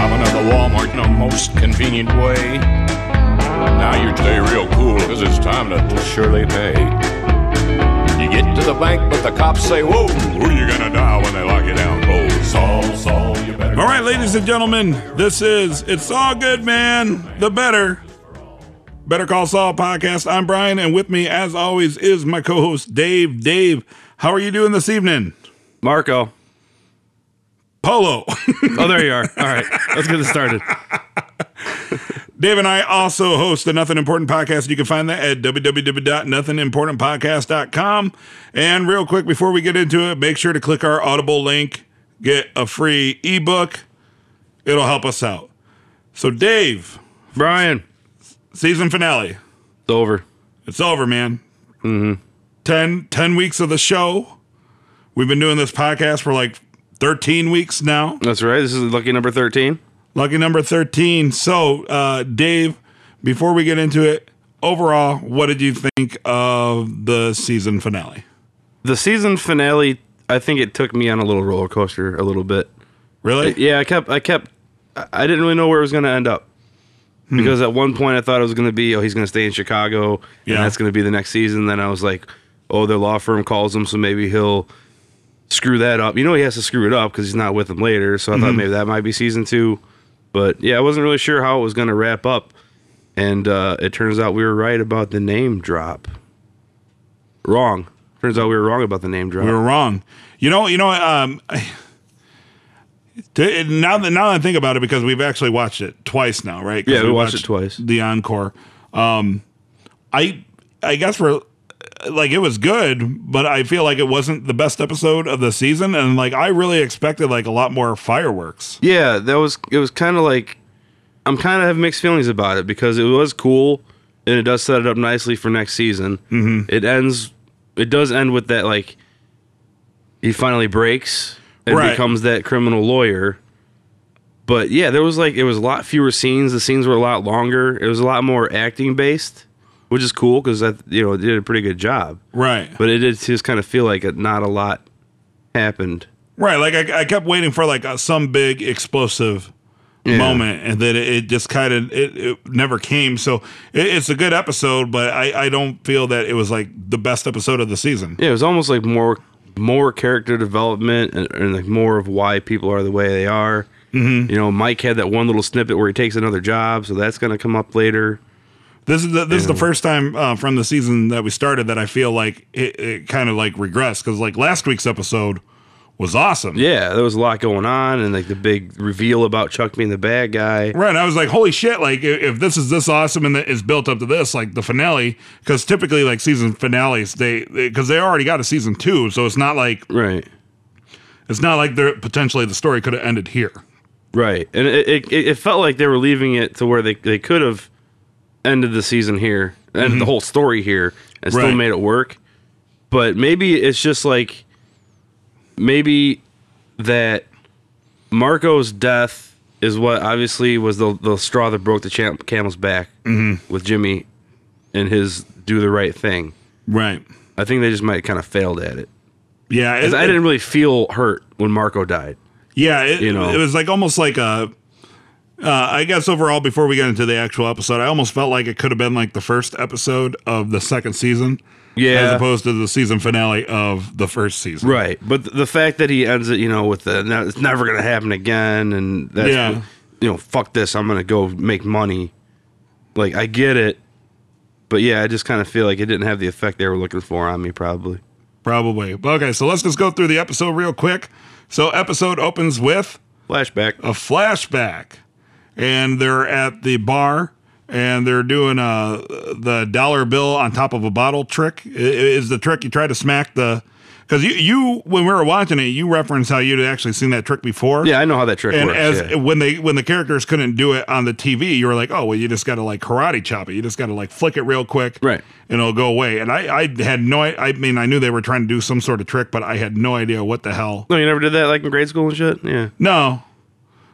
shopping at the Walmart in the most convenient way. Now you stay real cool because it's time to surely pay. You get to the bank, but the cops say, Whoa, who you gonna dial when they lock you down cold? Saul, Saul, you better. All right, ladies and gentlemen, this is It's All Good, Man, the Better. Better Call Saul podcast. I'm Brian, and with me, as always, is my co host, Dave. Dave, how are you doing this evening? Marco. Polo. Oh, there you are. All right, let's get this started. Dave and I also host the Nothing Important podcast. You can find that at www.nothingimportantpodcast.com. And real quick, before we get into it, make sure to click our Audible link, get a free ebook. It'll help us out. So, Dave, Brian, season finale. it's over. It's over, man. Mm-hmm. 10, 10 weeks of the show. We've been doing this podcast for like 13 weeks now. That's right. This is lucky number 13. Lucky number 13. So, uh, Dave, before we get into it, overall, what did you think of the season finale? The season finale, I think it took me on a little roller coaster a little bit. Really? Yeah, I kept, I kept, I I didn't really know where it was going to end up. Hmm. Because at one point I thought it was going to be, oh, he's going to stay in Chicago, Yeah. and that's going to be the next season. Then I was like, oh, their law firm calls him, so maybe he'll screw that up. You know, he has to screw it up because he's not with them later. So I Mm-hmm. thought maybe that might be season two. But yeah, I wasn't really sure how it was going to wrap up. And uh, it turns out we were right about the name drop. Wrong. Turns out we were wrong about the name drop. We were wrong. You know, you know, um, to- now that now that I think about it, because we've actually watched it twice now, right? Yeah, we watched it twice. The encore. Um, I I guess we're like it was good, but I feel like it wasn't the best episode of the season, and like I really expected like a lot more fireworks. Yeah, that was it was kind of like I'm kind of have mixed feelings about it because it was cool and it does set it up nicely for next season. Mm-hmm. It ends it does end with that like he finally breaks and Right. becomes that criminal lawyer. But yeah, there was like it was a lot fewer scenes. The scenes were a lot longer. It was a lot more acting based, which is cool because that you know it did a pretty good job. Right. But it did just kind of feel like it, not a lot happened. Right, like I, I kept waiting for like a, some big explosive Yeah. moment, and then it, it just kind of it, it never came. So it, it's a good episode, but I, I don't feel that it was like the best episode of the season. Yeah, it was almost like more more character development and, and like more of why people are the way they are. Mm-hmm. You know, Mike had that one little snippet where he takes another job, so that's going to come up later. This is the, this is the first time uh, from the season that we started that I feel like it, it kind of like regressed because like last week's episode was awesome. Yeah, there was a lot going on, and like the big reveal about Chuck being the bad guy. Right, I was like, "Holy shit!" Like, if this is this awesome and it's built up to this, like the finale, because typically like season finales, they because they, already got a season two, so it's not like Right, It's not like they're potentially the story could have ended here. right, and it, it it felt like they were leaving it to where they they could have ended the season here, ended the mhm. whole story here, and still made it work. But maybe it's just like maybe that Marco's death is what obviously was the the straw that broke the champ, camel's back mm-hmm. with Jimmy and his do the right thing. Right. I think they just might kind of failed at it. Yeah. It, I didn't really feel hurt when Marco died. Yeah. It, you know. it was like almost like a. Uh, I guess overall, before we get into the actual episode, I almost felt like it could have been like the first episode of the second season, Yeah. as opposed to the season finale of the first season. Right, but the fact that he ends it, you know, with the "No, it's never gonna happen again, and that's Yeah. you know, fuck this, I'm gonna go make money. Like I get it, but yeah, I just kind of feel like it didn't have the effect they were looking for on me, probably. Probably. Okay, so let's just go through the episode real quick. So, episode opens with Flashback. a flashback and they're at the bar and they're doing uh the dollar bill on top of a bottle trick is the trick you try to smack the because you you when we were watching it you referenced how you'd actually seen that trick before Yeah, I know how that trick and works. as yeah. when they when the characters couldn't do it on the TV, you were like, oh well, you just got to like karate chop it. You just got to like flick it real quick, Right. And it'll go away. And I I had no I mean I knew they were trying to do some sort of trick, but I had no idea what the hell. no, you never did that like in grade school and shit. Yeah. No,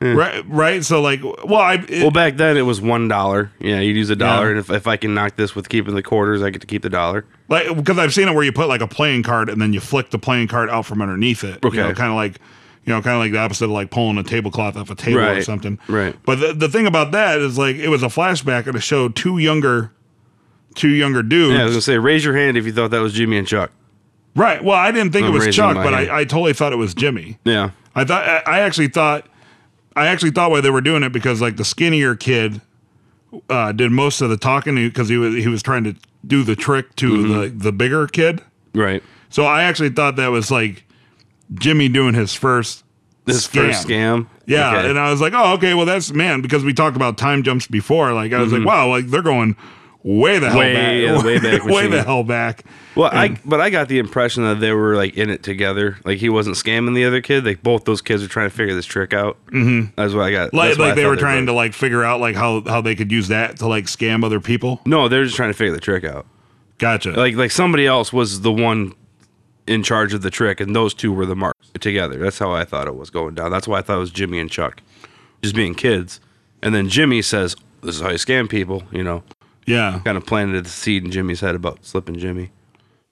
right right. So like, well, I it- Well, back then it was one dollar. Yeah, you'd use a dollar, Yeah. and if, if I can knock this with keeping the quarters, I get to keep the dollar. like because I've seen it where you put like a playing card and then you flick the playing card out from underneath it. Okay. you know, kind of like You know, kind of like the opposite of like pulling a tablecloth off a table or Right, something. right. But the, the thing about that is like it was a flashback and it showed two younger, two younger dudes. Yeah, I was gonna say, raise your hand if you thought that was Jimmy and Chuck. Right. Well, I didn't think I'm it was raising Chuck, my but hand. I, I totally thought it was Jimmy. Yeah, I thought I I actually thought I actually thought why they were doing it because like the skinnier kid uh, did most of the talking because he was he was trying to do the trick to Mm-hmm. the the bigger kid. right. So I actually thought that was like Jimmy doing his first This scam. first scam. Yeah, Okay. and I was like, oh, okay, well that's man because we talked about time jumps before. Like I was like, wow, like they're going way the hell. Way, back, uh, way back way the hell back. Well, I but I got the impression that they were like in it together. Like he wasn't scamming the other kid. Like both those kids were trying to figure this trick out. Mm-hmm. That's what I got. Like, like they were trying doing. to like figure out like how how they could use that to like scam other people. No, they're just trying to figure the trick out. Gotcha. Like like somebody else was the one in charge of the trick, and those two were the marks together. That's how I thought it was going down. That's why I thought it was Jimmy and Chuck, just being kids. And then Jimmy says, "This is how you scam people." You know, yeah. kind of planted the seed in Jimmy's head about slipping Jimmy.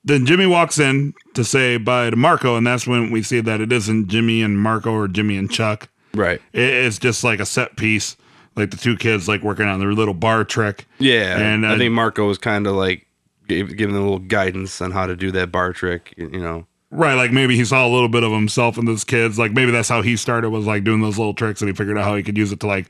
Then Jimmy walks in to say bye to Marco, and that's when we see that it isn't Jimmy and Marco or Jimmy and Chuck. Right. It's just like a set piece, like the two kids like working on their little bar trick. Yeah, And, uh, I think Marco was kind of like giving them a little guidance on how to do that bar trick. You know, Right, like maybe he saw a little bit of himself in those kids. Like maybe that's how he started was like doing those little tricks, and he figured out how he could use it to like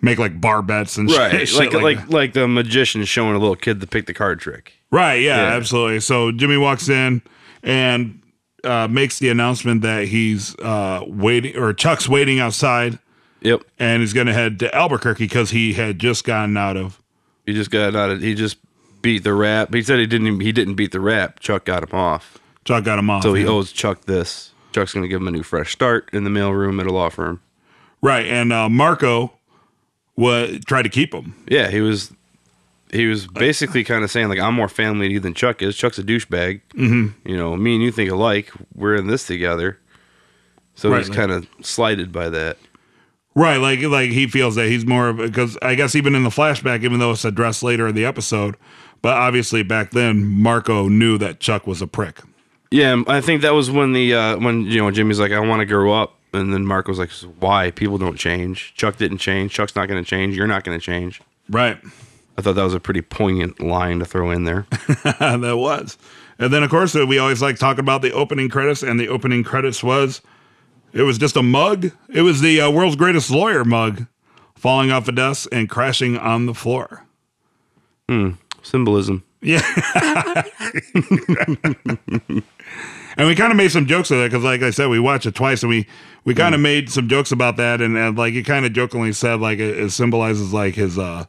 make like bar bets and right? shit, like shit like that. like, the magician showing a little kid to pick the card trick. Right, yeah, Yeah. absolutely. So Jimmy walks in and uh, makes the announcement that he's uh, waiting, or Chuck's waiting outside, Yep, and he's going to head to Albuquerque because he had just gotten out of. he just got out. Of, he just beat the rap. He said he didn't. He didn't beat the rap. Chuck got him off. Chuck got him off. So he yeah. owes Chuck this. Chuck's gonna give him a new fresh start in the mailroom at a law firm. right, and uh, Marco wa tried to keep him. Yeah, he was. He was basically kind of saying like, "I'm more family to you than Chuck is. Chuck's a douchebag. Mm-hmm. You know, me and you think alike. We're in this together." So Right, he's like- kind of slighted by that. Right, like like he feels that he's more of because I guess even in the flashback, even though it's addressed later in the episode, but obviously back then Marco knew that Chuck was a prick. Yeah, I think that was when the uh, when you know Jimmy's like, "I want to grow up," and then Mark was like, "Why? People don't change. Chuck didn't change. Chuck's not going to change. You're not going to change." Right, I thought that was a pretty poignant line to throw in there. that was. And then of course we always like talk about the opening credits, and the opening credits was it was just a mug. It was the uh, world's greatest lawyer mug falling off a desk and crashing on the floor. Hmm. Symbolism. Yeah. and we kind of made some jokes of that because, like I said, we watched it twice and we, we kind of made some jokes about that. And, and like, you kind of jokingly said, like, it, it symbolizes like his uh,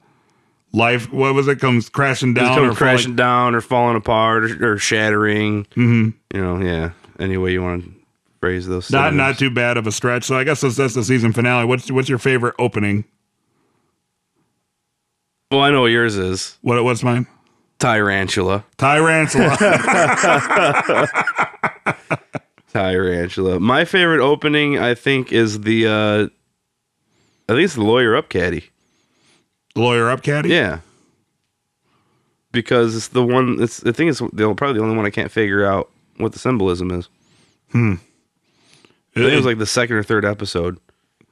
life. What was it? Comes crashing down or crashing falling- down or falling apart or, or shattering. Mm-hmm. You know, yeah. Any way you want to phrase those. Not, not too bad of a stretch. So I guess that's, that's the season finale. What's, what's your favorite opening? Well, I know what yours is. What, what's mine? Tyrantula. Tyrantula. Tyrantula. My favorite opening, I think, is the. uh I think it's the lawyer up caddy. Lawyer up, caddy. Yeah. Because it's the one. It's I think it's the, probably the only one I can't figure out what the symbolism is. I think it was like the second or third episode.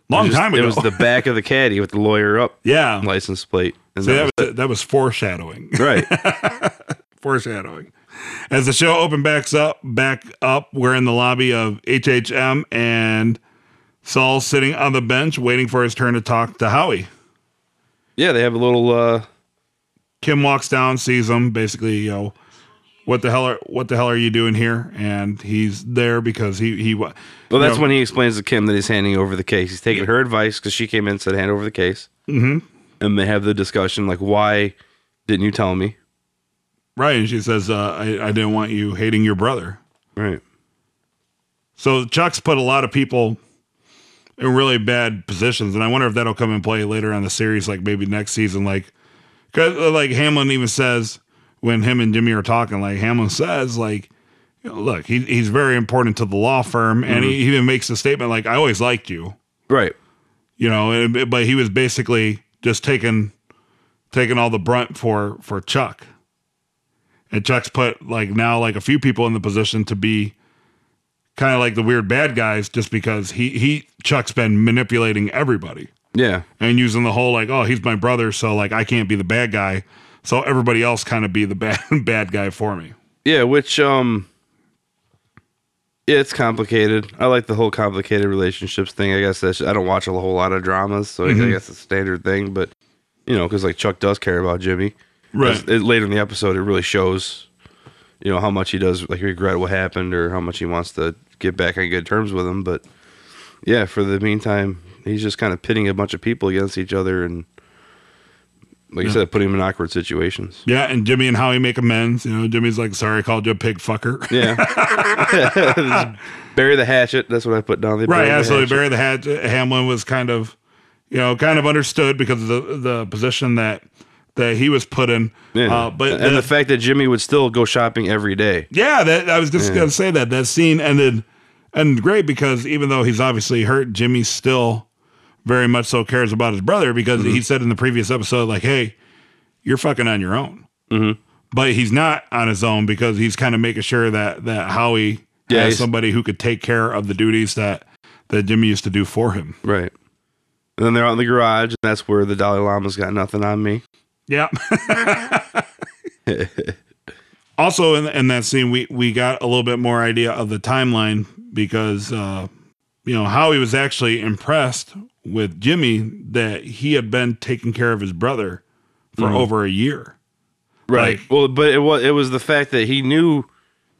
long It was- time ago. It was the back of the caddy with the lawyer up yeah. license plate. And See, that that, was that was foreshadowing. right. foreshadowing. As the show open backs up, back up, we're in the lobby of HHM, and Saul's sitting on the bench waiting for his turn to talk to Howie. Yeah, they have a little. uh Kim walks down, sees him, basically, you know, what the hell are what the hell are you doing here? And he's there because he he. Well, that's know, when he explains to Kim that he's handing over the case. He's taking her advice because she came in and said, "Hand over the case." Mm-hmm. And they have the discussion like, "Why didn't you tell me?" right. And she says, uh, I, "I didn't want you hating your brother." Right. So Chuck's put a lot of people in really bad positions, and I wonder if that'll come in play later on the series, like maybe next season. Like, cause uh, like Hamlin even says when him and Jimmy are talking, like Hamlin says, like, you know, look, he, he's very important to the law firm, and he even makes a statement like, "I always liked you," Right. you know, but he was basically just taking taking all the brunt for for Chuck. And Chuck's put like now like a few people in the position to be kind of like the weird bad guys, just because he he Chuck's been manipulating everybody Yeah. and using the whole like, oh, he's my brother, so like I can't be the bad guy, so everybody else kind of be the bad bad guy for me. Yeah, which um it's complicated. I like the whole complicated relationships thing. I guess that's I don't watch a whole lot of dramas, so I mm-hmm. guess it's a standard thing. But you know, because like Chuck does care about Jimmy. Right. It, later in the episode, it really shows, you know, how much he does like regret what happened or how much he wants to get back on good terms with him. But yeah, for the meantime, he's just kind of pitting a bunch of people against each other and. Like you said, putting him in awkward situations. Yeah, and Jimmy and Howie make amends. You know, Jimmy's like, sorry, I called you a pig fucker. Yeah. Bury the hatchet. That's what I put down. They right, bury the absolutely. hatchet. Barry the Hatchet Hamlin was kind of, you know, kind of understood because of the the position that that he was put in. Yeah. Uh, but and the- the fact that Jimmy would still go shopping every day. Yeah, that I was just gonna say that that scene ended and great because even though he's obviously hurt, Jimmy still very much so cares about his brother because Mm-hmm. he said in the previous episode like, "Hey, you're fucking on your own." Mm-hmm. But he's not on his own because he's kind of making sure that that Howie Yeah, has somebody who could take care of the duties that that Jimmy used to do for him. Right. And then they're out in the garage, and that's where the Dalai Lama's got nothing on me. Yeah. also, in, in that scene, we we got a little bit more idea of the timeline because uh, you know Howie was actually impressed with Jimmy that he had been taking care of his brother for over a year. Right. Like- well, but it was it was the fact that he knew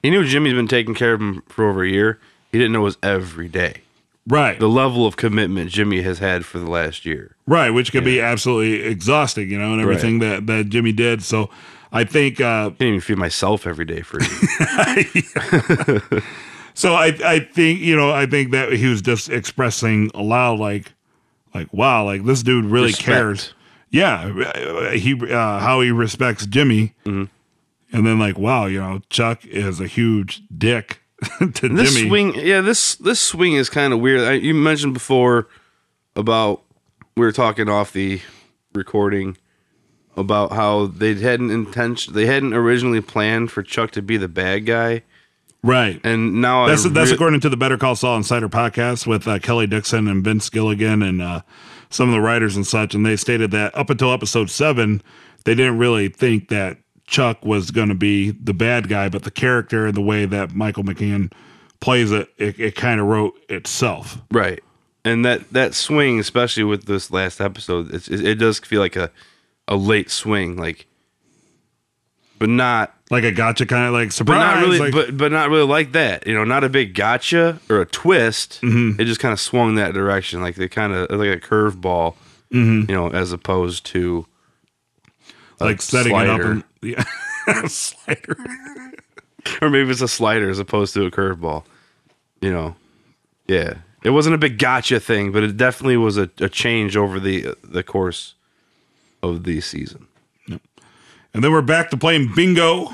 he knew Jimmy's been taking care of him for over a year. He didn't know it was every day. Right. The level of commitment Jimmy has had for the last year. Right, which could be absolutely exhausting, you know, and everything that that Jimmy did. So I think uh I can't even feed myself every day for you. So I I think you know I think that he was just expressing aloud like like wow like this dude really Respect. cares. Yeah, he uh, how he respects Jimmy, and then like wow you know Chuck is a huge dick to This Jimmy. swing, yeah, this this swing is kind of weird. I, you mentioned before about we were talking off the recording about how they hadn't intention, they hadn't originally planned for Chuck to be the bad guy, right? and now That's I that's according to the Better Call Saul Insider podcast with uh, Kelley Dixon and Vince Gilligan and uh, some of the writers and such, and they stated that up until episode seven, they didn't really think that Chuck was going to be the bad guy, but the character and the way that Michael McKean plays it, it, it kind of wrote itself. right, and that that swing, especially with this last episode, it's, it, it does feel like a a late swing, like, but not Like a gotcha kind of like but surprise. not really, like- but but not really like that. You know, not a big gotcha or a twist. Mm-hmm. It just kind of swung that direction, like they kind of like a curveball. Mm-hmm. You know, as opposed to like setting it up slider. and yeah. slider. or maybe it's a slider as opposed to a curveball. You know, yeah, it wasn't a big gotcha thing, but it definitely was a, a change over the the course of the season. And then we're back to playing bingo.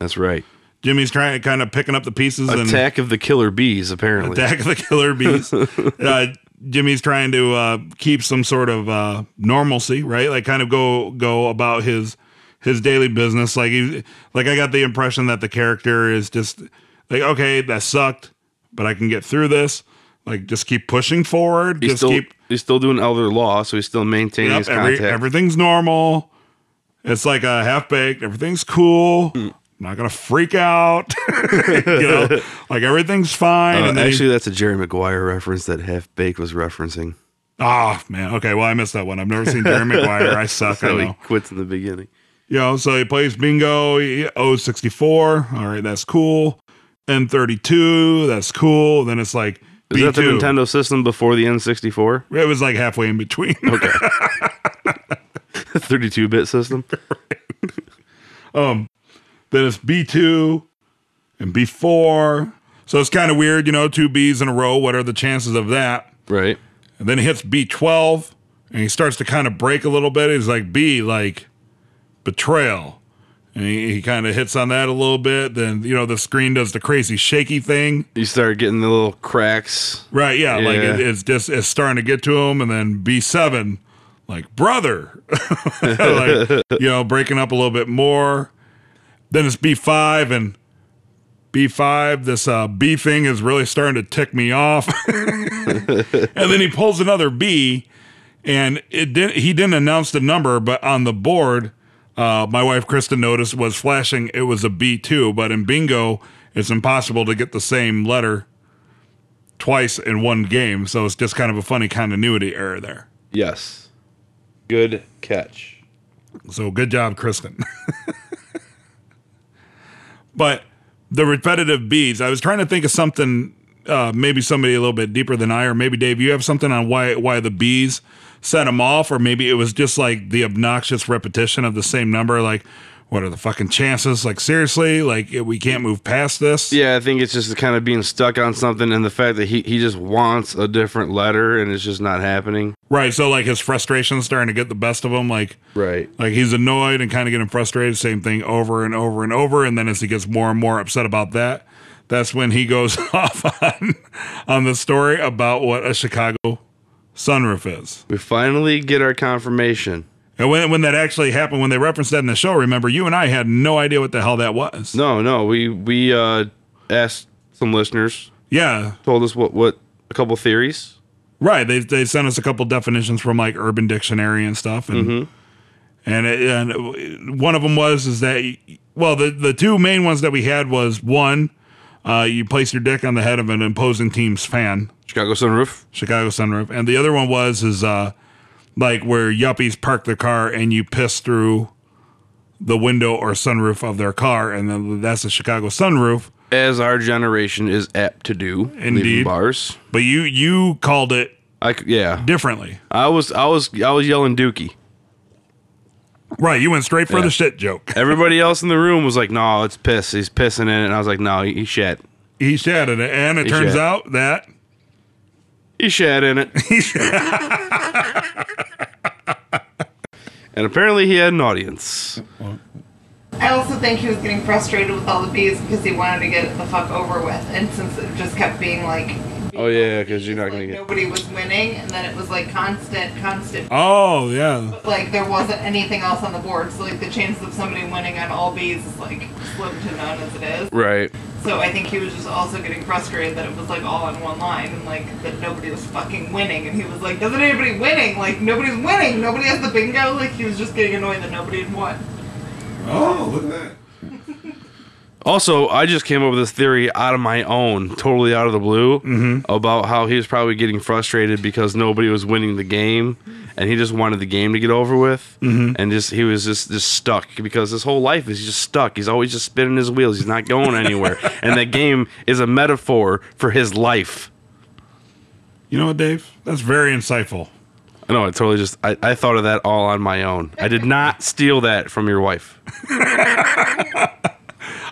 That's right. Jimmy's trying to kind of picking up the pieces and Attack of the Killer Bees, apparently. Attack of the Killer Bees. uh, Jimmy's trying to uh, keep some sort of uh, normalcy, right? Like kind of go go about his his daily business. Like he, like I got the impression that the character is just like, okay, that sucked, but I can get through this. Like just keep pushing forward. He's just still keep he's still doing elder law, so he's still maintaining yep, his every, contact. everything's normal. It's like a half baked. Everything's cool. I'm not gonna freak out. you know, like everything's fine. Uh, and then he- actually, that's a Jerry Maguire reference that Half Baked was referencing. Oh man, okay. Well, I missed that one. I've never seen Jerry Maguire. I suck. I So he know. quits in the beginning. You know, so he plays bingo. He owes sixty four. All right, that's cool. N thirty two. That's cool. Then it's like Is B that the. Nintendo system before the N64? It was like halfway in between. Okay. 32 bit system? um then it's B two and B four. So it's kind of weird, you know, two B's in a row. What are the chances of that? Right. And then he hits B12 and he starts to kind of break a little bit. He's like, B, like betrayal. And he, he kind of hits on that a little bit. Then, you know, the screen does the crazy shaky thing. You start getting the little cracks. Right. Yeah. Like it, it's just, it's starting to get to him. And then B7, like brother, like, you know, breaking up a little bit more. Then it's B5 and B5, this uh, B thing is really starting to tick me off. and then he pulls another B, and it didn't. he didn't announce the number, but on the board, uh, my wife Kristen noticed was flashing it was a B2, but in bingo, it's impossible to get the same letter twice in one game. So it's just kind of a funny continuity error there. Yes. Good catch. So good job, Kristen. but the repetitive beats, I was trying to think of something, uh, maybe somebody a little bit deeper than I, or maybe Dave, you have something on why why the bees set them off, or maybe it was just like the obnoxious repetition of the same number. Like, what are the fucking chances? Like, seriously, like we can't move past this. Yeah, I think it's just kind of being stuck on something and the fact that he, he just wants a different letter and it's just not happening. Right. So like his frustration's starting to get the best of him. Like, Right. Like he's annoyed and kind of getting frustrated, same thing over and over and over. And then as he gets more and more upset about that, that's when he goes off on, on the story about what a Chicago sunroof is. We finally get our confirmation. And when, when that actually happened, when they referenced that in the show, remember, you and I had no idea what the hell that was. No, no, we we uh asked some listeners, Yeah. told us what what a couple theories. Right. They, they sent us a couple definitions from like Urban Dictionary and stuff. And, and, it, and one of them was, is that, well, the, the two main ones that we had was one, uh, you place your dick on the head of an opposing team's fan, Chicago sunroof. Chicago sunroof. And the other one was, is, uh, like where yuppies park their car and you piss through the window or sunroof of their car. And then that's a Chicago sunroof. As our generation is apt to do, Indeed. bars. But you, you called it I c- yeah. differently. I was I was I was yelling Dookie. Right. You went straight for Yeah. the shit joke. Everybody else in the room was like, "No, it's piss. He's pissing in it." And I was like, "No, he, he shat. He shattered it, and it He turns shat. out that He shat in it." and apparently, he had an audience. I also think he was getting frustrated with all the bees because he wanted to get it the fuck over with, and since it just kept being like, Oh yeah, because you're not like gonna get. nobody was winning, and then it was like constant, constant. oh yeah, Like there wasn't anything else on the board, so like the chances of somebody winning on all bees is like slim to none as it is. Right. So I think he was just also getting frustrated that it was like all on one line and like that nobody was fucking winning, and he was like, "Doesn't anybody winning? Like nobody's winning. Nobody has the bingo." Like he was just getting annoyed that nobody had won. oh look at that. Also, I just came up with this theory out of my own, totally out of the blue, Mm-hmm. about how he was probably getting frustrated because nobody was winning the game, and he just wanted the game to get over with, Mm-hmm. and just he was just just stuck because his whole life is just stuck. He's always just spinning his wheels. He's not going anywhere, and that game is a metaphor for his life. You know what, Dave? That's very insightful. I know. I totally just I, I thought of that all on my own. I did not steal that from your wife.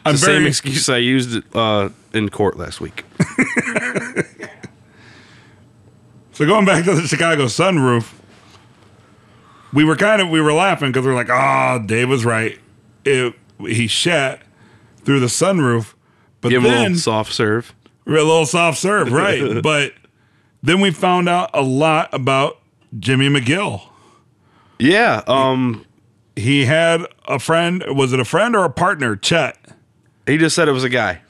I'm The same excuse I used uh, in court last week. so going back to the Chicago sunroof. We were kind of we were laughing because we are like, oh, Dave was right. It he shat through the sunroof, but Give him a then little soft serve. a little soft serve, right? but then we found out a lot about Jimmy McGill. Yeah. Um. He had a friend. Was it a friend or a partner? Chet, He just said it was a guy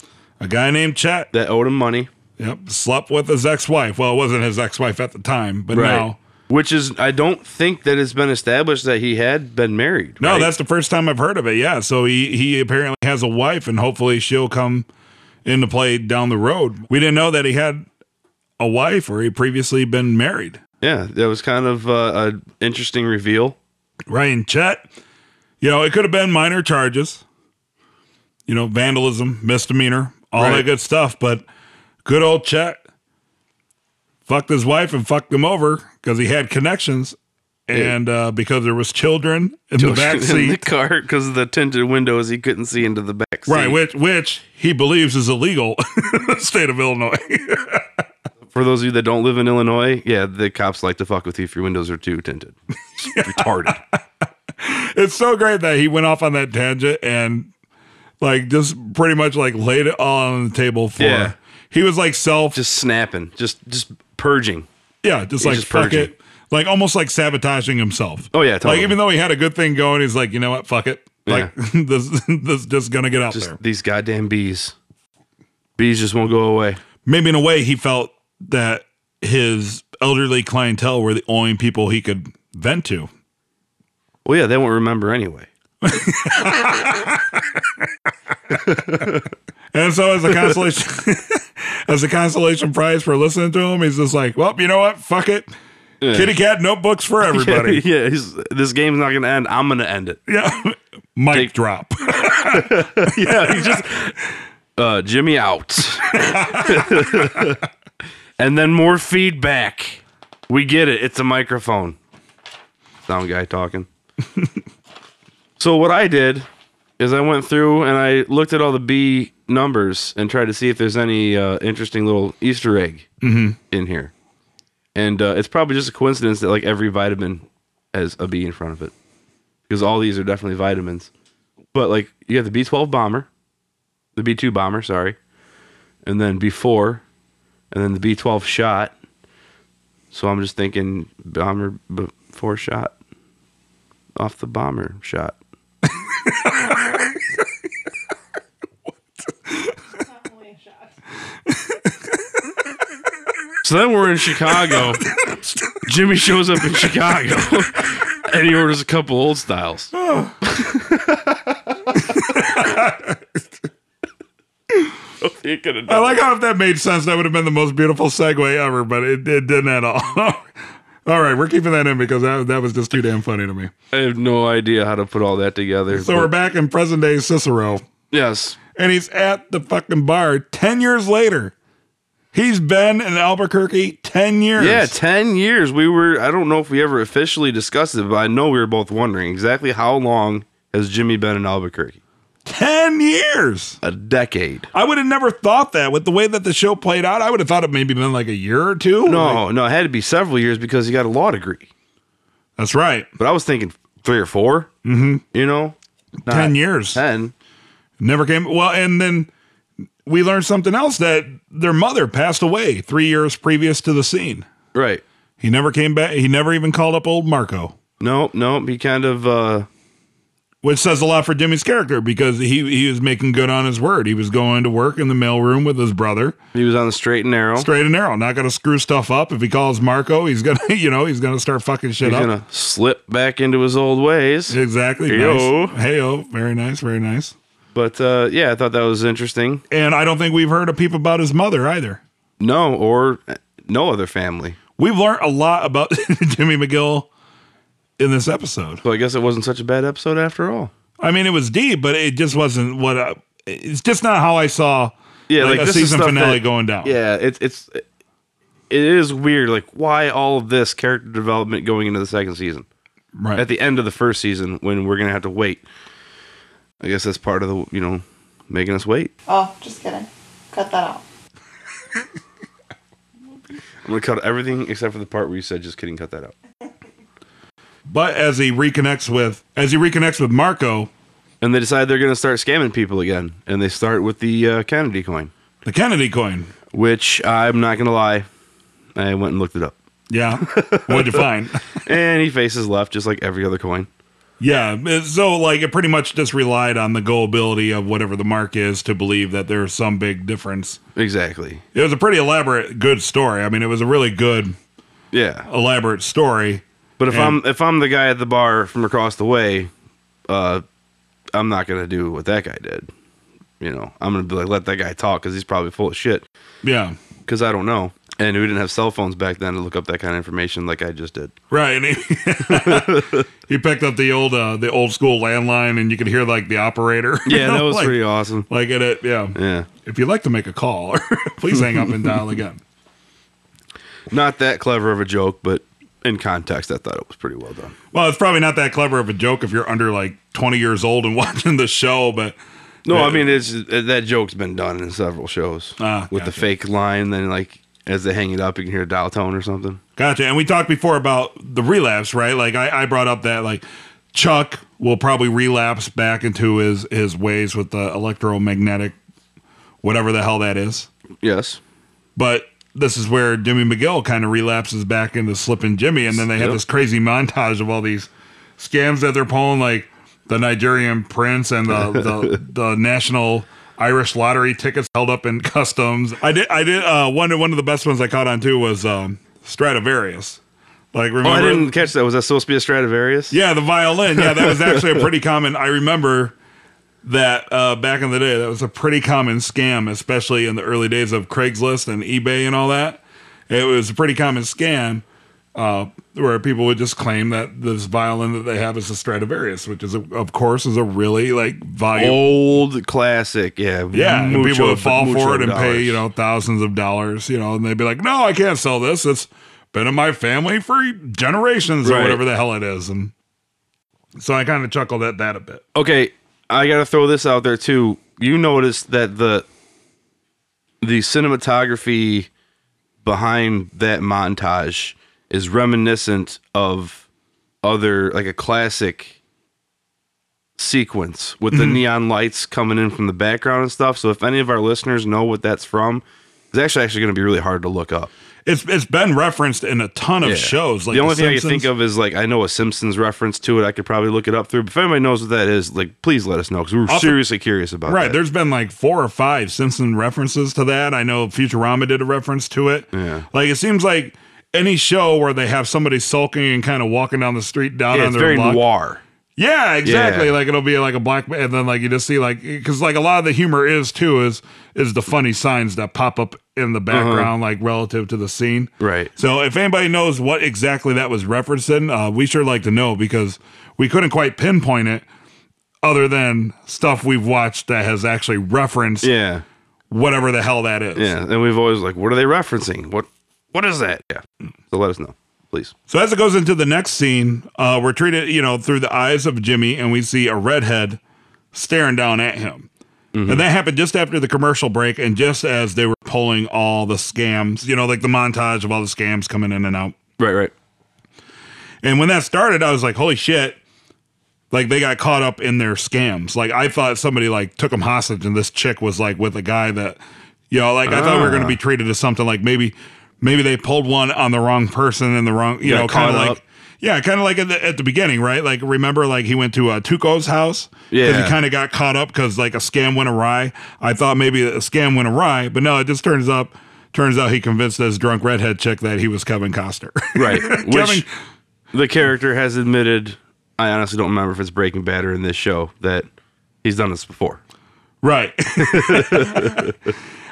a guy named Chet. that owed him money. Yep, slept with his ex-wife. Well, it wasn't his ex-wife at the time, but now. Which is, I don't think that it's been established that he had been married. No, right? that's the first time I've heard of it. Yeah, so he he apparently has a wife, and hopefully she'll come into play down the road. We didn't know that he had a wife or he previously been married. yeah. That was kind of uh, an interesting reveal. Ryan Chet, you know, it could have been minor charges, you know, vandalism, misdemeanor, all Right. that good stuff. But good old Chet fucked his wife and fucked him over because he had connections and uh, because there was children in the back seat, in the car because of the tinted windows. He couldn't see into the back seat. Right, which which he believes is illegal in the state of Illinois. For those of you that don't live in Illinois, yeah, the cops like to fuck with you if your windows are too tinted. It's retarded. it's so great that he went off on that tangent and like just pretty much like laid it all on the table for Yeah. he was like self Just snapping. Just just purging. yeah, just like just fuck purging. it. Like almost like sabotaging himself. Oh, yeah, totally. Like even though he had a good thing going, he's like, you know what, fuck it. Like this this just gonna get out Just there. these goddamn bees. Bees just won't go away. Maybe in a way he felt that his elderly clientele were the only people he could vent to. Well, yeah, they won't remember anyway. And so as a consolation as a consolation prize for listening to him, he's just like, Well, you know what? Fuck it. Kitty cat notebooks for everybody. yeah, he's, this game's not gonna end. I'm gonna end it. yeah. Mic Take- drop. yeah, he just uh, Jimmy out, and then more feedback. We get it. It's a microphone. Sound guy talking. So what I did is I went through and I looked at all the B numbers and tried to see if there's any uh, interesting little Easter egg in here. And uh, it's probably just a coincidence that like every vitamin has a B in front of it, because all these are definitely vitamins. But like you have the B12 bomber, the B2 bomber, sorry, and then B4, and then the B12 shot. So I'm just thinking bomber B4 shot off the bomber shot. So then we're in Chicago. Jimmy shows up in Chicago and he orders a couple old styles. He could have I like how if that made sense, that would have been the most beautiful segue ever, but it, it didn't at all. all right, we're keeping that in because that, that was just too damn funny to me. I have no idea how to put all that together. So but- we're back in present day Cicero, yes. and he's at the fucking bar 10 years later. He's been in Albuquerque 10 years. Yeah, 10 years. We were, I don't know if we ever officially discussed it, but I know we were both wondering exactly how long has Jimmy been in Albuquerque? 10 years. A decade. I would have never thought that with the way that the show played out. I would have thought it maybe been like a year or two. No, Like- no, it had to be several years because he got a law degree. that's right. But I was thinking three or 4 Mm-hmm. You know? 10 years. 10. Never came. Well, and then we learned something else that their mother passed away three years previous to the scene. Right. He never came back. He never even called up old Marco, Nope, nope. He kind of, uh, which says a lot for Jimmy's character because he he was making good on his word. He was going to work in the mailroom with his brother, he was on the straight and narrow. straight and narrow, not going to screw stuff up. If he calls Marco, he's gonna you know he's gonna start fucking shit He's up. He's going to slip back into his old ways. Exactly. Heyo. Nice. Heyo. Very nice. Very nice. But, uh, yeah, I thought that was interesting. And I don't think we've heard a peep about his mother either. No, or no other family. We've learned a lot about Jimmy McGill in this episode. So I guess it wasn't such a bad episode after all. I mean, it was deep, but it just wasn't what. I, it's just not how I saw. Yeah, like, like, a this season stuff finale that- going down. Yeah, it's it's it is weird. Like why all of this character development going into the second season right. at the end of the first season when we're gonna have to wait. I guess that's part of the you know making us wait. Oh, just kidding. Cut that out. I'm gonna cut everything except for the part where you said just kidding. Cut that out. But as he reconnects with as he reconnects with Marco, And they decide they're gonna start scamming people again, and they start with the uh, Kennedy coin, the Kennedy coin. which I'm not gonna lie, I went and looked it up, Yeah. What'd you find? and he faces left just like every other coin. Yeah. So like it pretty much just relied on the gullibility of whatever the mark is to believe that there's some big difference. Exactly. It was a pretty elaborate, good story. I mean, it was a really good, Yeah. elaborate story. But if And- I'm if I'm the guy at the bar from across the way, uh, I'm not gonna do what that guy did. You know, I'm gonna be like, let that guy talk because he's probably full of shit. Yeah. Because I don't know, and we didn't have cell phones back then to look up that kind of information like I just did. Right. And he, he picked up the old uh, the old school landline and you could hear like the operator. you Yeah, know, that was like, pretty awesome. like it, yeah. Yeah, If you'd like to make a call, please hang up and dial again. not that clever of a joke, but in context, I thought it was pretty well done. Well, it's probably not that clever of a joke if you're under like 20 years old and watching the show, but No. I mean it's that joke's been done in several shows Ah, with the fake line. Then like as they hang it up, you can hear a dial tone or something. Gotcha. And we talked before about the relapse, right? Like I, I brought up that like Chuck will probably relapse back into his his ways with the electromagnetic, whatever the hell that is. Yes. But this is where Jimmy McGill kind of relapses back into slipping Jimmy, and then they have Yep. this crazy montage of all these scams that they're pulling, like the Nigerian prince and the the, the national Irish lottery tickets held up in customs. I did. I did. Uh, one one of the best ones I caught on too was um, Stradivarius. Like remember? Oh, I didn't catch that. Was that supposed to be a Stradivarius? Yeah, the violin. Yeah, that was actually a pretty common. I remember that uh, back in the day, that was a pretty common scam, especially in the early days of Craigslist and eBay and all that. It was a pretty common scam uh, where people would just claim that this violin that they have is a Stradivarius, which is, a, of course, is a really like value. Old classic. Yeah. Yeah, and mucho- people would fall for it and pay, you know, thousands of dollars, you know, and they'd be like, "No, I can't sell this. It's been in my family for generations or whatever the hell it is." And so I kind of chuckled at that a bit. Okay, I gotta throw this out there too. You noticed that the the cinematography behind that montage is reminiscent of other like a classic sequence with the mm-hmm. neon lights coming in from the background and stuff. So if any of our listeners know what that's from, it's actually actually going to be really hard to look up. It's it's been referenced in a ton of Yeah. shows. Like the only thing I can think of is like I know a Simpsons reference to it. I could probably look it up through. But if anybody knows what that is, like please let us know because we're Also- seriously curious about Right, that. there's been like four or five Simpson references to that. I know Futurama did a reference to it. Yeah. Like it seems like any show where they have somebody sulking and kind of walking down the street down Yeah, on it's their very luck. noir. Yeah, exactly. Yeah. Like it'll be like a black, and then like you just see like because like a lot of the humor is too is is the funny signs that pop up in the background like relative to the scene. Uh-huh. Right. So if anybody knows what exactly that was referencing, uh, we sure like to know because we couldn't quite pinpoint it, other than stuff we've watched that has actually referenced Yeah, whatever the hell that is. yeah. And we've always like, what are they referencing? What what is that? Yeah. So let us know, please. So as it goes into the next scene, uh, we're treated, you know, through the eyes of Jimmy, and we see a redhead staring down at him. And that happened just after the commercial break, and just as they were pulling all the scams, you know, like the montage of all the scams coming in and out. Right, right. And when that started, I was like, "Holy shit!" Like they got caught up in their scams. Like I thought somebody like took them hostage, and this chick was like with a guy that, you know, like I thought we were going to be treated as something like maybe, maybe they pulled one on the wrong person and the wrong, you Got know, kind of like. up. Yeah, kind of like at the, at the beginning, right? Like, remember, like he went to uh, Tuco's house Yeah. he kind of got caught up because like a scam went awry. I thought maybe a scam went awry, but no, it just turns up. Turns out he convinced this drunk redhead chick that he was Kevin Costner. Right. Kevin, Which the character has admitted. I honestly don't remember if it's Breaking Bad or in this show that he's done this before. Right.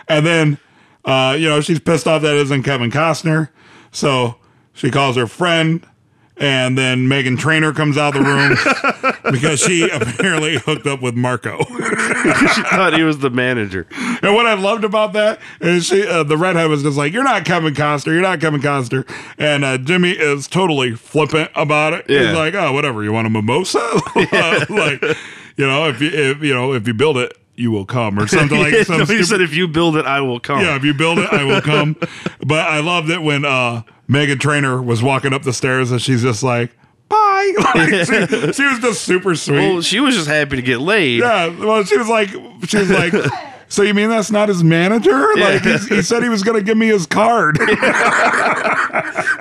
and then, uh, you know, she's pissed off that it isn't Kevin Costner. So she calls her friend. And then Meghan Trainor comes out of the room because she apparently hooked up with Marco. she thought he was the manager. and what I loved about that is she, uh, the redhead was just like, "You're not Kevin Costner. You're not Kevin Costner." And uh, Jimmy is totally flippant about it. Yeah. He's like, "Oh, whatever. You want a mimosa? like, you know, if you if you know if you build it, you will come, or something like No, some he said, "If you build it, I will come." Yeah, if you build it, I will come. but I loved it when uh, Meghan Trainor was walking up the stairs and she's just like, bye. Like, she, she was just super sweet. Well, she was just happy to get laid. yeah, well, she was like, she was like, so you mean that's not his manager? Like, he's, he said he was going to give me his card.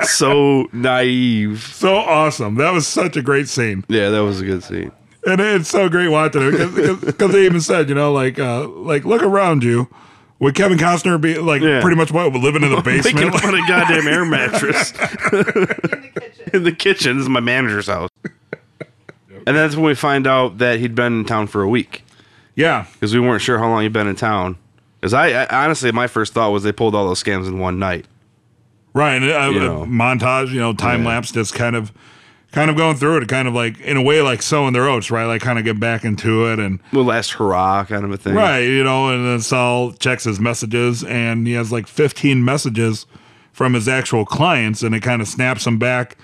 So naive. so awesome. That was such a great scene. Yeah, that was a good scene. And it's so great watching it because they even said, you know, like, uh, like look around you. Would Kevin Costner be like Yeah. pretty much what living in the They can basement? put a goddamn air mattress in the kitchen. in the kitchen. This is my manager's house. And that's when we find out that he'd been in town for a week yeah, because we weren't sure how long he'd been in town. Because I, I honestly, my first thought was they pulled all those scams in one night. Right, and a, You montage, you know, time Yeah. lapse, just kind of, kind of going through it, kind of like in a way like sowing their oats, right? Like kind of get back into it, and The last hurrah kind of a thing. right, you know, and then Saul checks his messages, and he has like 15 messages from his actual clients, and it kind of snaps him back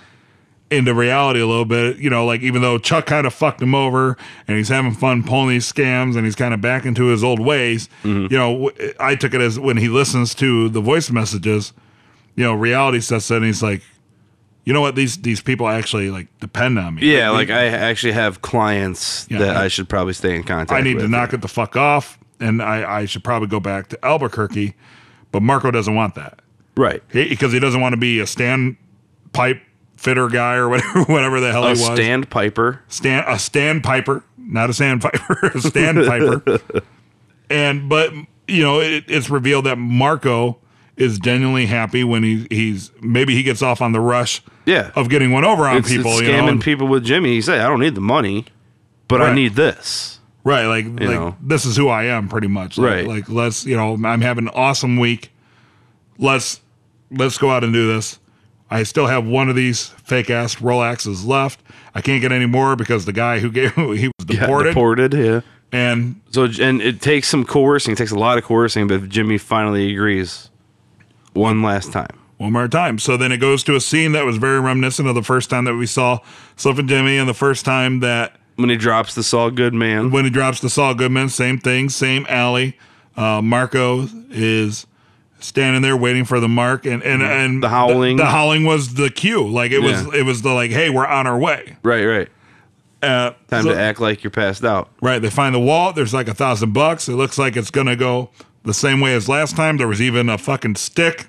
into reality a little bit, you know, like even though Chuck kind of fucked him over and he's having fun pulling these scams and he's kind of back into his old ways, Mm-hmm. you know, I took it as when he listens to the voice messages, you know, reality sets in. He's like, you know what? These these people actually like depend on me. Yeah, They- like I actually have clients Yeah, that I- I, should probably stay in contact. With I need with. to knock it the fuck off, and I I should probably go back to Albuquerque, but Marco doesn't want that Right. because he, doesn't want to be a stand pipe fitter guy or whatever whatever the hell A he was. stand piper. stand a stand piper, not a sandpiper, a stand piper. and but you know it, it's revealed that Marco is genuinely happy when he he's maybe he gets off on the rush Yeah. of getting one over on It's, people. it's you know, scamming and- people with Jimmy. He said, "I don't need the money, but I need this." right? Like like know. this is who I am, pretty much. Like, Right. Like let's you know I'm having an awesome week. Let's let's go out and do this. I still have one of these fake ass Rolexes left. I can't get any more because the guy who gave he was Yeah, deported, deported. Yeah. and So and it takes some coercing. It takes a lot of coercing, but Jimmy finally agrees. One last time. one more time. So then it goes to a scene that was very reminiscent of the first time that we saw Slippin' Jimmy, and the first time that When he drops the Saul Goodman. when he drops the Saul Goodman, same thing, same alley. Uh, Marco is standing there waiting for the mark, and and and The howling. The, the howling was the cue. Like it was, Yeah. it was the like, hey, we're on our way. Right, right. Uh, Time so- to act like you're passed out. Right. They find the wall. There's like a thousand bucks. It looks like it's gonna go the same way as last time. There was even a fucking stick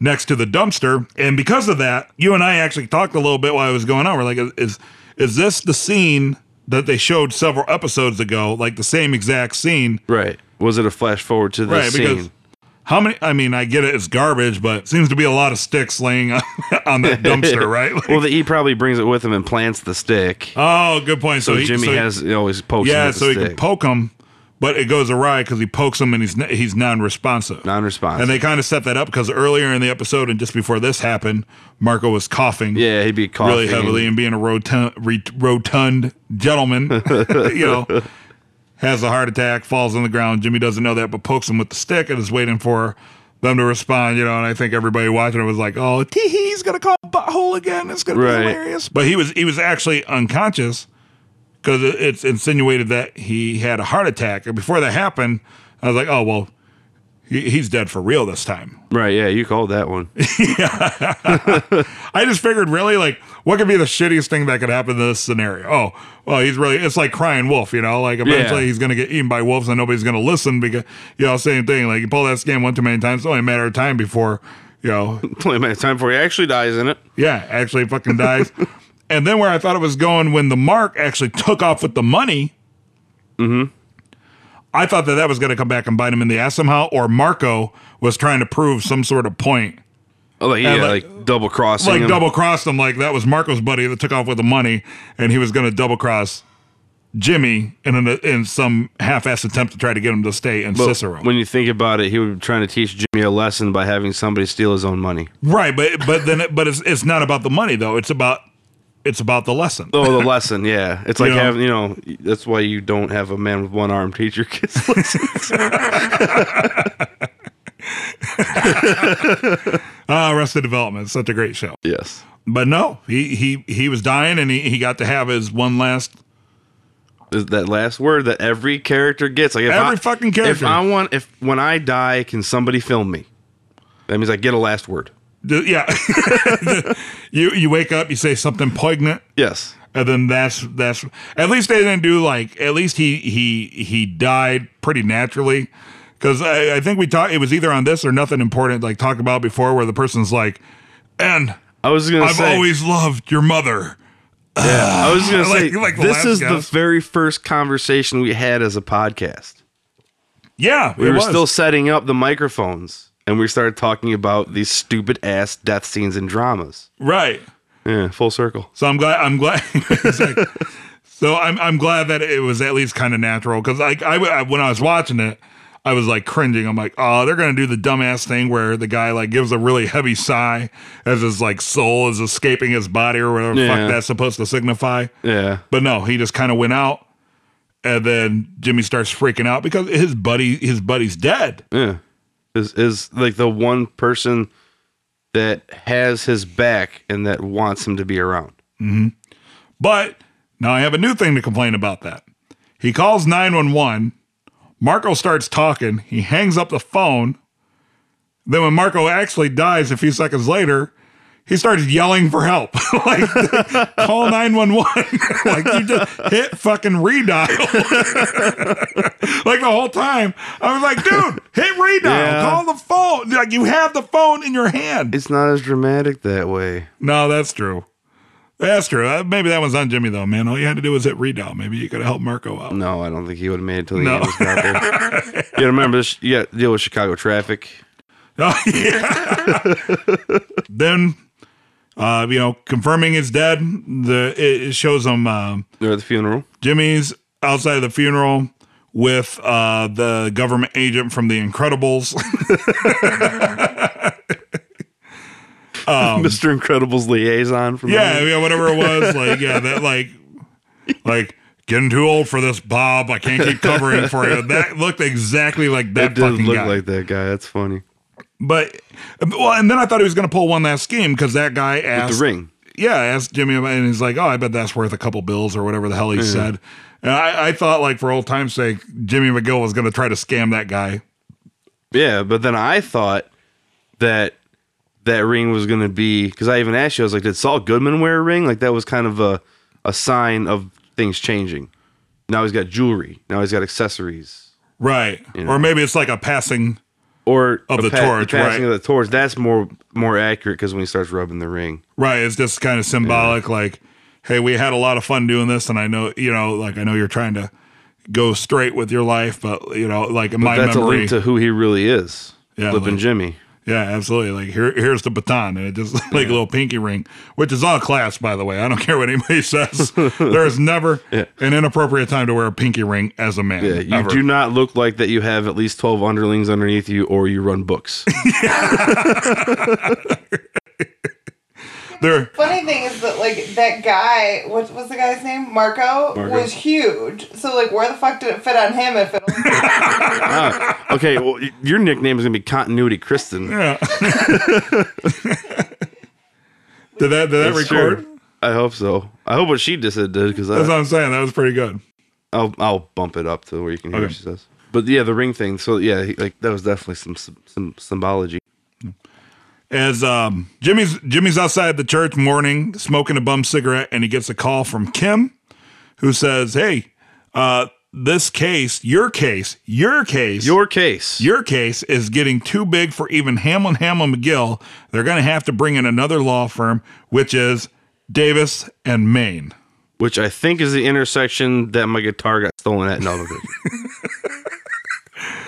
next to the dumpster, and because of that, you and I actually talked a little bit while I was going on. We're like, is is this the scene that they showed several episodes ago? Like the same exact scene. Right. Was it a flash forward to the Right, because scene? how many? I mean, I get it, it's garbage, but it seems to be a lot of sticks laying on, on that dumpster, right? Like- well, the, he probably brings it with him and plants the stick. oh, good point. So, so he, Jimmy so he- has always pokes him yeah, so the he stick. can poke him, but it goes awry because he pokes him and he's he's non-responsive. Non-responsive. And they kind of set that up because earlier in the episode and just before this happened, Marco was coughing. yeah, he'd be coughing. Really heavily and being a rotund, rotund gentleman, you know, has a heart attack, falls on the ground. Jimmy doesn't know that, but pokes him with the stick and is waiting for them to respond, you know. And I think everybody watching it was like, "Oh, he's gonna call butthole again. It's gonna Right. be hilarious." But he was he was actually unconscious because it's insinuated that he had a heart attack. And before that happened, I was like, "Oh well, he, he's dead for real this time." Right, yeah, you called that one. yeah. I just figured, really, like, what could be the shittiest thing that could happen in this scenario? Oh, well, he's really, it's like crying wolf, you know, like eventually Yeah. he's going to get eaten by wolves and nobody's going to listen because, you know, same thing. Like, you pull that scam one too many times, it's only a matter of time before, you know, Only a minute time before he actually dies in it. yeah, actually fucking dies. and then where I thought it was going when the mark actually took off with the money, I thought that that was going to come back and bite him in the ass somehow, or Marco was trying to prove some sort of point Oh, like, yeah, like, like- double crossing. Like double crossed him. Like that was Marco's buddy that took off with the money, and he was going to double cross Jimmy in an, in some half-assed attempt to try to get him to stay in But Cicero. When you think about it, he was trying to teach Jimmy a lesson by having somebody steal his own money. right, but but then it, but it's it's not about the money though. It's about it's about the lesson. Oh, the lesson, yeah. It's like You know? having, you know, that's why you don't have a man with one arm teach your kids lessons. Ah, Arrested Development, such a great show. yes. But no, he he he was dying, and he he got to have his one last. Is that last word that every character gets. Like if Every I, fucking character. If. I want, if when I die, can somebody film me? That means I get a last word. Yeah, you you wake up, you say something poignant, Yes. and then that's that's at least they didn't do like at least he he he died pretty naturally because I, I think we talked it was either on this or nothing important like talked about before where the person's like and I was gonna say I've say. always loved your mother yeah, I was gonna say. Like- like this is the very first conversation we had as a podcast. yeah We were still setting up the microphones, and we started talking about these stupid ass death scenes and dramas. right Yeah, full circle. so I'm glad I'm glad Exactly. so I'm I'm glad that it was at least kind of natural because like I, I when I was watching it I was like cringing. I'm like, oh, they're gonna do the dumbass thing where the guy like gives a really heavy sigh as his like soul is escaping his body or whatever Yeah. fuck that's supposed to signify. Yeah. But no, he just kind of went out, and then Jimmy starts freaking out because his buddy his buddy's dead. Yeah. Is is like the one person that has his back and that wants him to be around. Mm-hmm. But now I have a new thing to complain about that. He calls 911. Marco starts talking. He hangs up the phone. Then, when Marco actually dies a few seconds later, he started yelling for help. like, call 911. like, you just hit fucking redial. like, the whole time, I was like, dude, hit redial. Yeah. Call the phone. Like, you have the phone in your hand. It's not as dramatic that way. No, that's true. That's true. Uh, maybe that one's on Jimmy though, man. All you had to do was hit redial. Maybe you could have helped Marco out. No, I don't think he would have made it till the No. Angels got there. you gotta remember this. You got to deal with Chicago traffic. Oh, yeah. then, uh, you know, confirming he's dead. The it it shows him uh, They're at the funeral. Jimmy's outside of the funeral with uh, the government agent from The Incredibles. Mr. Incredible's liaison from Um, yeah, yeah, whatever it was. Like, yeah, that like, like getting too old for this, Bob. I can't keep covering for you. That looked exactly like that It did fucking look guy. like that guy. That's funny. But well, and then I thought he was going to pull one last scheme because that guy asked the ring. Yeah, asked Jimmy, and he's like, "Oh, I bet that's worth a couple bills or whatever the hell he said." And I, I thought, like for old time's sake, Jimmy McGill was going to try to scam that guy. Yeah, but then I thought that that ring was going to be because I even asked you. I was like, "Did Saul Goodman wear a ring?" Like that was kind of a a sign of things changing. Now he's got jewelry. Now he's got accessories. Right. know. Or maybe it's like a passing. Or Of the torch, passing right. of the torch. That's more more accurate because when he starts rubbing the ring. Right. It's just kind of symbolic. Like, hey, we had a lot of fun doing this, and I know, you know, like I know you're trying to go straight with your life, but you know, like in my That's a link to who he really is. Yeah, Flipping like- Jimmy. Yeah, absolutely. Like here, here's the baton, and it just like a little pinky ring, which is all class, by the way. I don't care what anybody says. there is never an inappropriate time to wear a pinky ring as a man. Yeah, you ever. do not look like that. You have at least twelve underlings underneath you, or you run books. There, Funny thing is that like that guy, what was the guy's name? Marco, Marco. was huge. So like, where the fuck did it fit on him if it? Only- Ah, okay, well, your nickname is gonna be Continuity Kristen. yeah. did that? Did that That's record? true. I hope so. I hope what she just said did because That's what I'm saying. That was pretty good. I'll I'll bump it up to where you can hear what she says. But yeah, the ring thing. So yeah, he, like that was definitely some some, some symbology. As um, Jimmy's Jimmy's outside the church mourning, smoking a bum cigarette, and he gets a call from Kim, who says, "Hey, uh, this case, your case, your case, Your case. your case is getting too big for even Hamlin Hamlin McGill. They're going to have to bring in another law firm, which is Davis and Maine." which I think is the intersection that my guitar got stolen at in Albuquerque.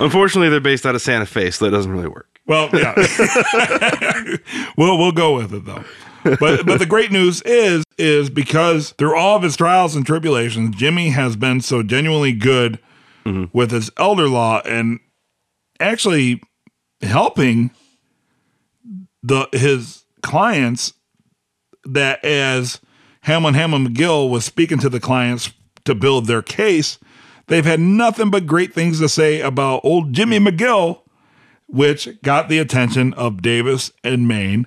Unfortunately, they're based out of Santa Fe, so that doesn't really work. Well, yeah. we'll we'll go with it though. But but the great news is is because through all of his trials and tribulations, Jimmy has been so genuinely good mm-hmm. with his elder law and actually helping the his clients that as Hamlin Hamlin McGill was speaking to the clients to build their case, they've had nothing but great things to say about old Jimmy McGill which got the attention of Davis and Maine.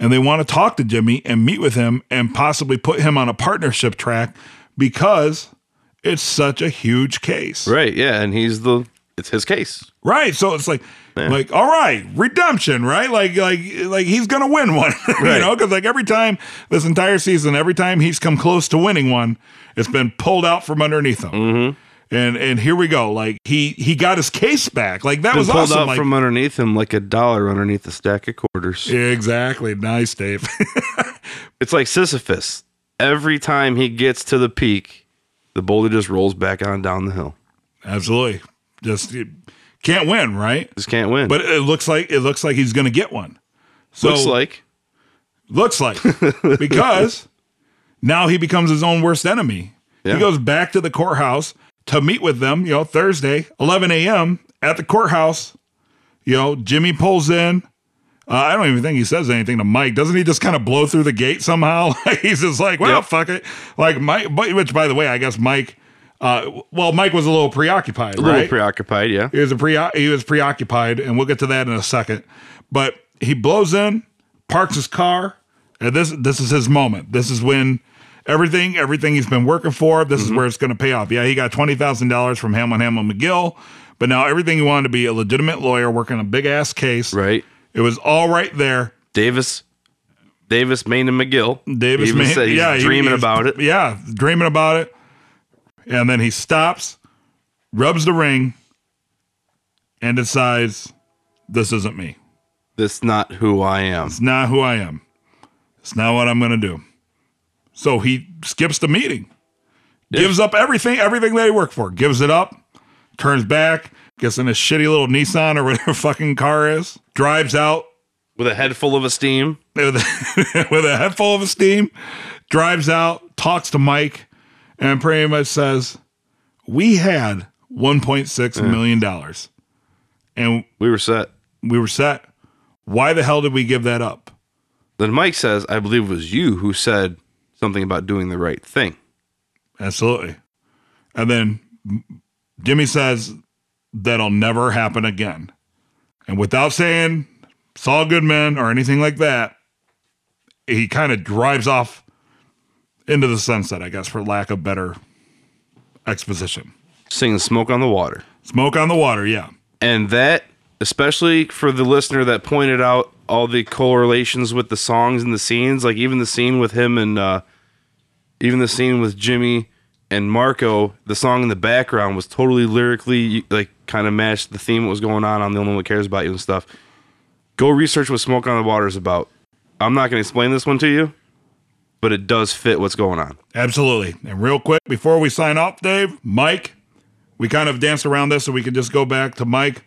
And they want to talk to Jimmy and meet with him and possibly put him on a partnership track because it's such a huge case. Right? Yeah, and he's the it's his case. Right. So it's like, like, all right, redemption, right? Like, like, like he's gonna win one, you Right. know? Because like every time this entire season, every time he's come close to winning one, it's been pulled out from underneath him. Mm-hmm. And and here we go. Like he he got his case back. Like that Been was pulled awesome. out like, from underneath him like a dollar underneath a stack of quarters. exactly. Nice, Dave. It's like Sisyphus. Every time he gets to the peak, the boulder just rolls back on down the hill. Absolutely. Just can't win, right? Just can't win. But it looks like it looks like he's going to get one. So looks like looks like because now he becomes his own worst enemy. Yeah. He goes back to the courthouse to meet with them. You know, Thursday, 11 a.m. at the courthouse. You know, Jimmy pulls in. Uh, I don't even think he says anything to Mike. Doesn't he just kind of blow through the gate somehow? He's just like, well, Yep. fuck it. Like Mike, but- which by the way, I guess Mike. Uh, well, Mike was a little preoccupied, a little preoccupied, yeah. He was a pre he was preoccupied, and we'll get to that in a second. But he blows in, parks his car, and this this is his moment. This is when everything everything he's been working for. This is mm-hmm. where it's going to pay off. Yeah, he got twenty thousand dollars from Hamlin Hamlin McGill, but now everything he wanted to be a legitimate lawyer working a big ass case. Right. It was all right there. Davis, Davis, Maine, and McGill. Davis Maine- said he's yeah, dreaming he about it. Yeah, dreaming about it. And then he stops, rubs the ring, and decides this isn't me. That's not who I am. It's not who I am. It's not what I'm going to do. So he skips the meeting, gives up everything, everything that he worked for, gives it up, turns back, gets in a shitty little Nissan or whatever fucking car is, drives out With a head full of esteem. with a, with a head full of steam, drives out, talks to Mike, and pretty much says, "We had 1.6 million dollars, and We were set. we were set. Why the hell did we give that up?" Then Mike says, I believe it was you who said something about doing the right thing. Absolutely. And then Jimmy says that'll never happen again. And without saying Saul Goodman or anything like that, he kind of drives off into the sunset, I guess, for lack of better exposition. Singing Smoke on the Water. Smoke on the water, yeah. And that, especially for the listener that pointed out all the correlations with the songs and the scenes, like even the scene with him and uh, even the scene with Jimmy and Marco, the song in the background was totally lyrically like kind of matched the theme that was going on on The Only One That Cares About You and stuff. Go research what Smoke on the Water is about. I'm not going to explain this one to you, but it does fit what's going on. Absolutely. And real quick, before we sign off, Dave, Mike, we kind of danced around this so we can just go back to Mike.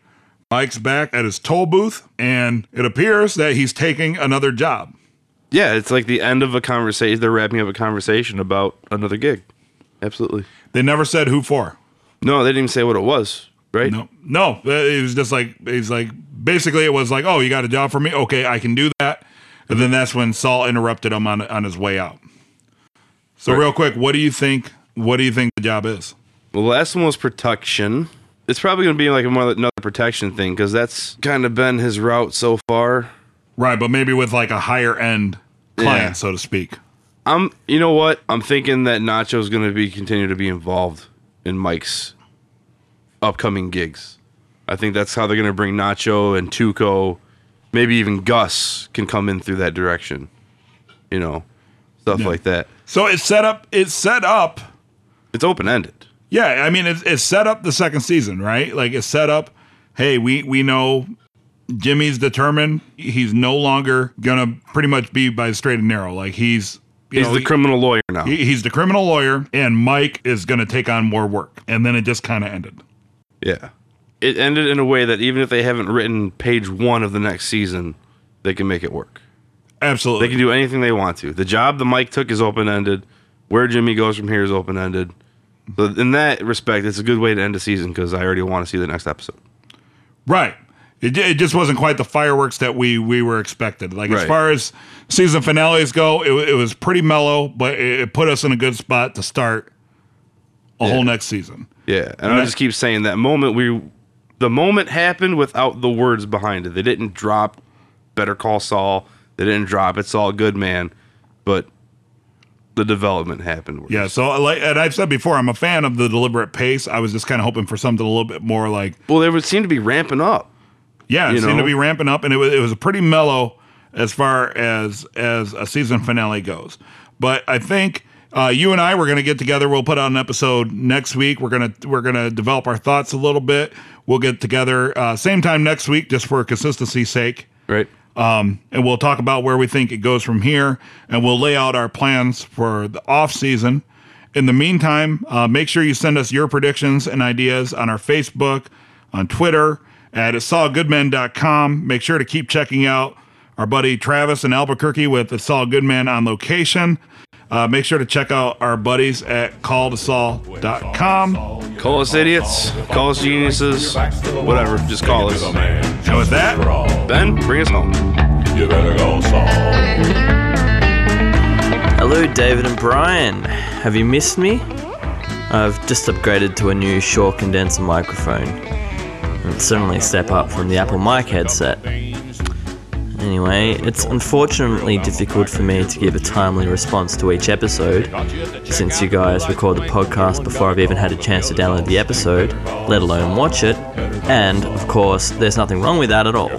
Mike's back at his toll booth, and it appears that he's taking another job. Yeah, it's like the end of a conversation. They're wrapping up a conversation about another gig. Absolutely. They never said who for. No, they didn't even say what it was, right? No, no. Uh, it was just like he's like basically it was like, oh, you got a job for me? Okay, I can do that. And then that's when Saul interrupted him on on his way out. So Right. real quick, what do you think? What do you think the job is? Well the last one was protection. It's probably going to be like another protection thing because that's kind of been his route so far. Right, but maybe with like a higher end client, Yeah. so to speak. I'm, you know what? I'm thinking that Nacho's going to be continue to be involved in Mike's upcoming gigs. I think that's how they're going to bring Nacho and Tuco, maybe even Gus can come in through that direction. You know, stuff Yeah. like that. So it's set up. It's set up. It's open ended. Yeah, I mean it's, it's set up the second season, right? Like it's set up. Hey, we we know Jimmy's determined. He's no longer gonna pretty much be by the straight and narrow. Like he's you He's know, the he- criminal lawyer now. he- he's the criminal lawyer, and Mike is gonna take on more work. And then it just kind of ended. Yeah. It ended in a way that even if they haven't written page one of the next season, they can make it work. Absolutely. They can do anything they want to. The job that Mike took is open ended. Where Jimmy goes from here is open ended. So in that respect, it's a good way to end a season because I already want to see the next episode. Right. It, it just wasn't quite the fireworks that we we were expected. Like as Right. far as season finales go, it, wa- it was pretty mellow, but it, it put us in a good spot to start a whole next season. Yeah, and I just keep saying that moment we, the moment happened without the words behind it. They didn't drop "Better Call Saul." They didn't drop "It's All Good, Man," but the development happened. Yeah. So uh, like, and I've said before, I'm a fan of the deliberate pace. I was just kind of hoping for something a little bit more like, Well, they would seem to be ramping up. Yeah, it You seemed to be ramping up, and it was it was a pretty mellow as far as as a season finale goes. But I think. Uh, you and I, we're gonna get together. We'll put out an episode next week. We're gonna we're gonna develop our thoughts a little bit. We'll get together uh, same time next week, just for consistency's sake. Right. um, and we'll talk about where we think it goes from here, and we'll lay out our plans for the off season. In the meantime, uh, make sure you send us your predictions and ideas on our Facebook, on Twitter, at it'sallgoodman.com. Make sure to keep checking out our buddy Travis in Albuquerque with It's All Goodman on location. Uh, make sure to check out our buddies at calltosaul.com. Call us idiots. Call us geniuses. Whatever. Just call us. And with that, Ben, bring us home. You better go, Saul. Hello, David and Brian. Have you missed me? I've just upgraded to a new Shure condenser microphone. It's certainly a step up from the Apple mic headset. Anyway, it's unfortunately difficult for me to give a timely response to each episode, since you guys record the podcast before I've even had a chance to download the episode, let alone watch it, and, of course, there's nothing wrong with that at all.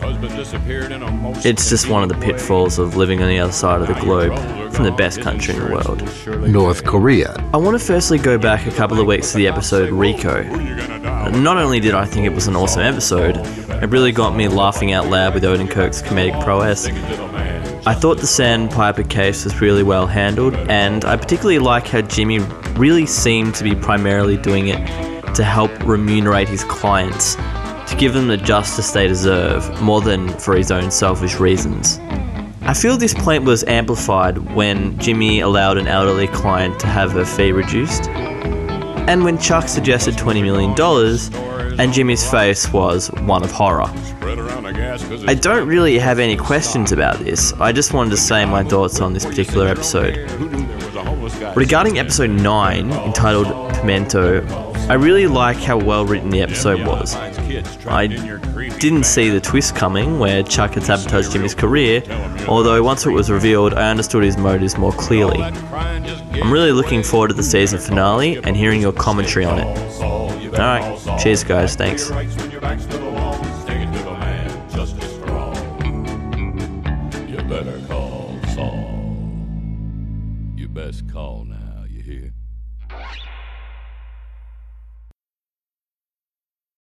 It's just one of the pitfalls of living on the other side of the globe, from the best country in the world. North Korea. I want to firstly go back a couple of weeks to the episode Rico. Not only did I think it was an awesome episode, it really got me laughing out loud with Odenkirk's comedic prowess. I thought the Sandpiper case was really well handled, and I particularly like how Jimmy really seemed to be primarily doing it to help remunerate his clients, to give them the justice they deserve, more than for his own selfish reasons. I feel this point was amplified when Jimmy allowed an elderly client to have her fee reduced, and when Chuck suggested $20 million, and Jimmy's face was one of horror. I don't really have any questions about this. I just wanted to say my thoughts on this particular episode. Regarding episode 9, entitled Pimento, I really like how well written the episode was. I didn't see the twist coming where Chuck had sabotaged Jimmy's career, although once it was revealed, I understood his motives more clearly. I'm really looking forward to the season finale and hearing your commentary on it. Alright, cheers guys, thanks.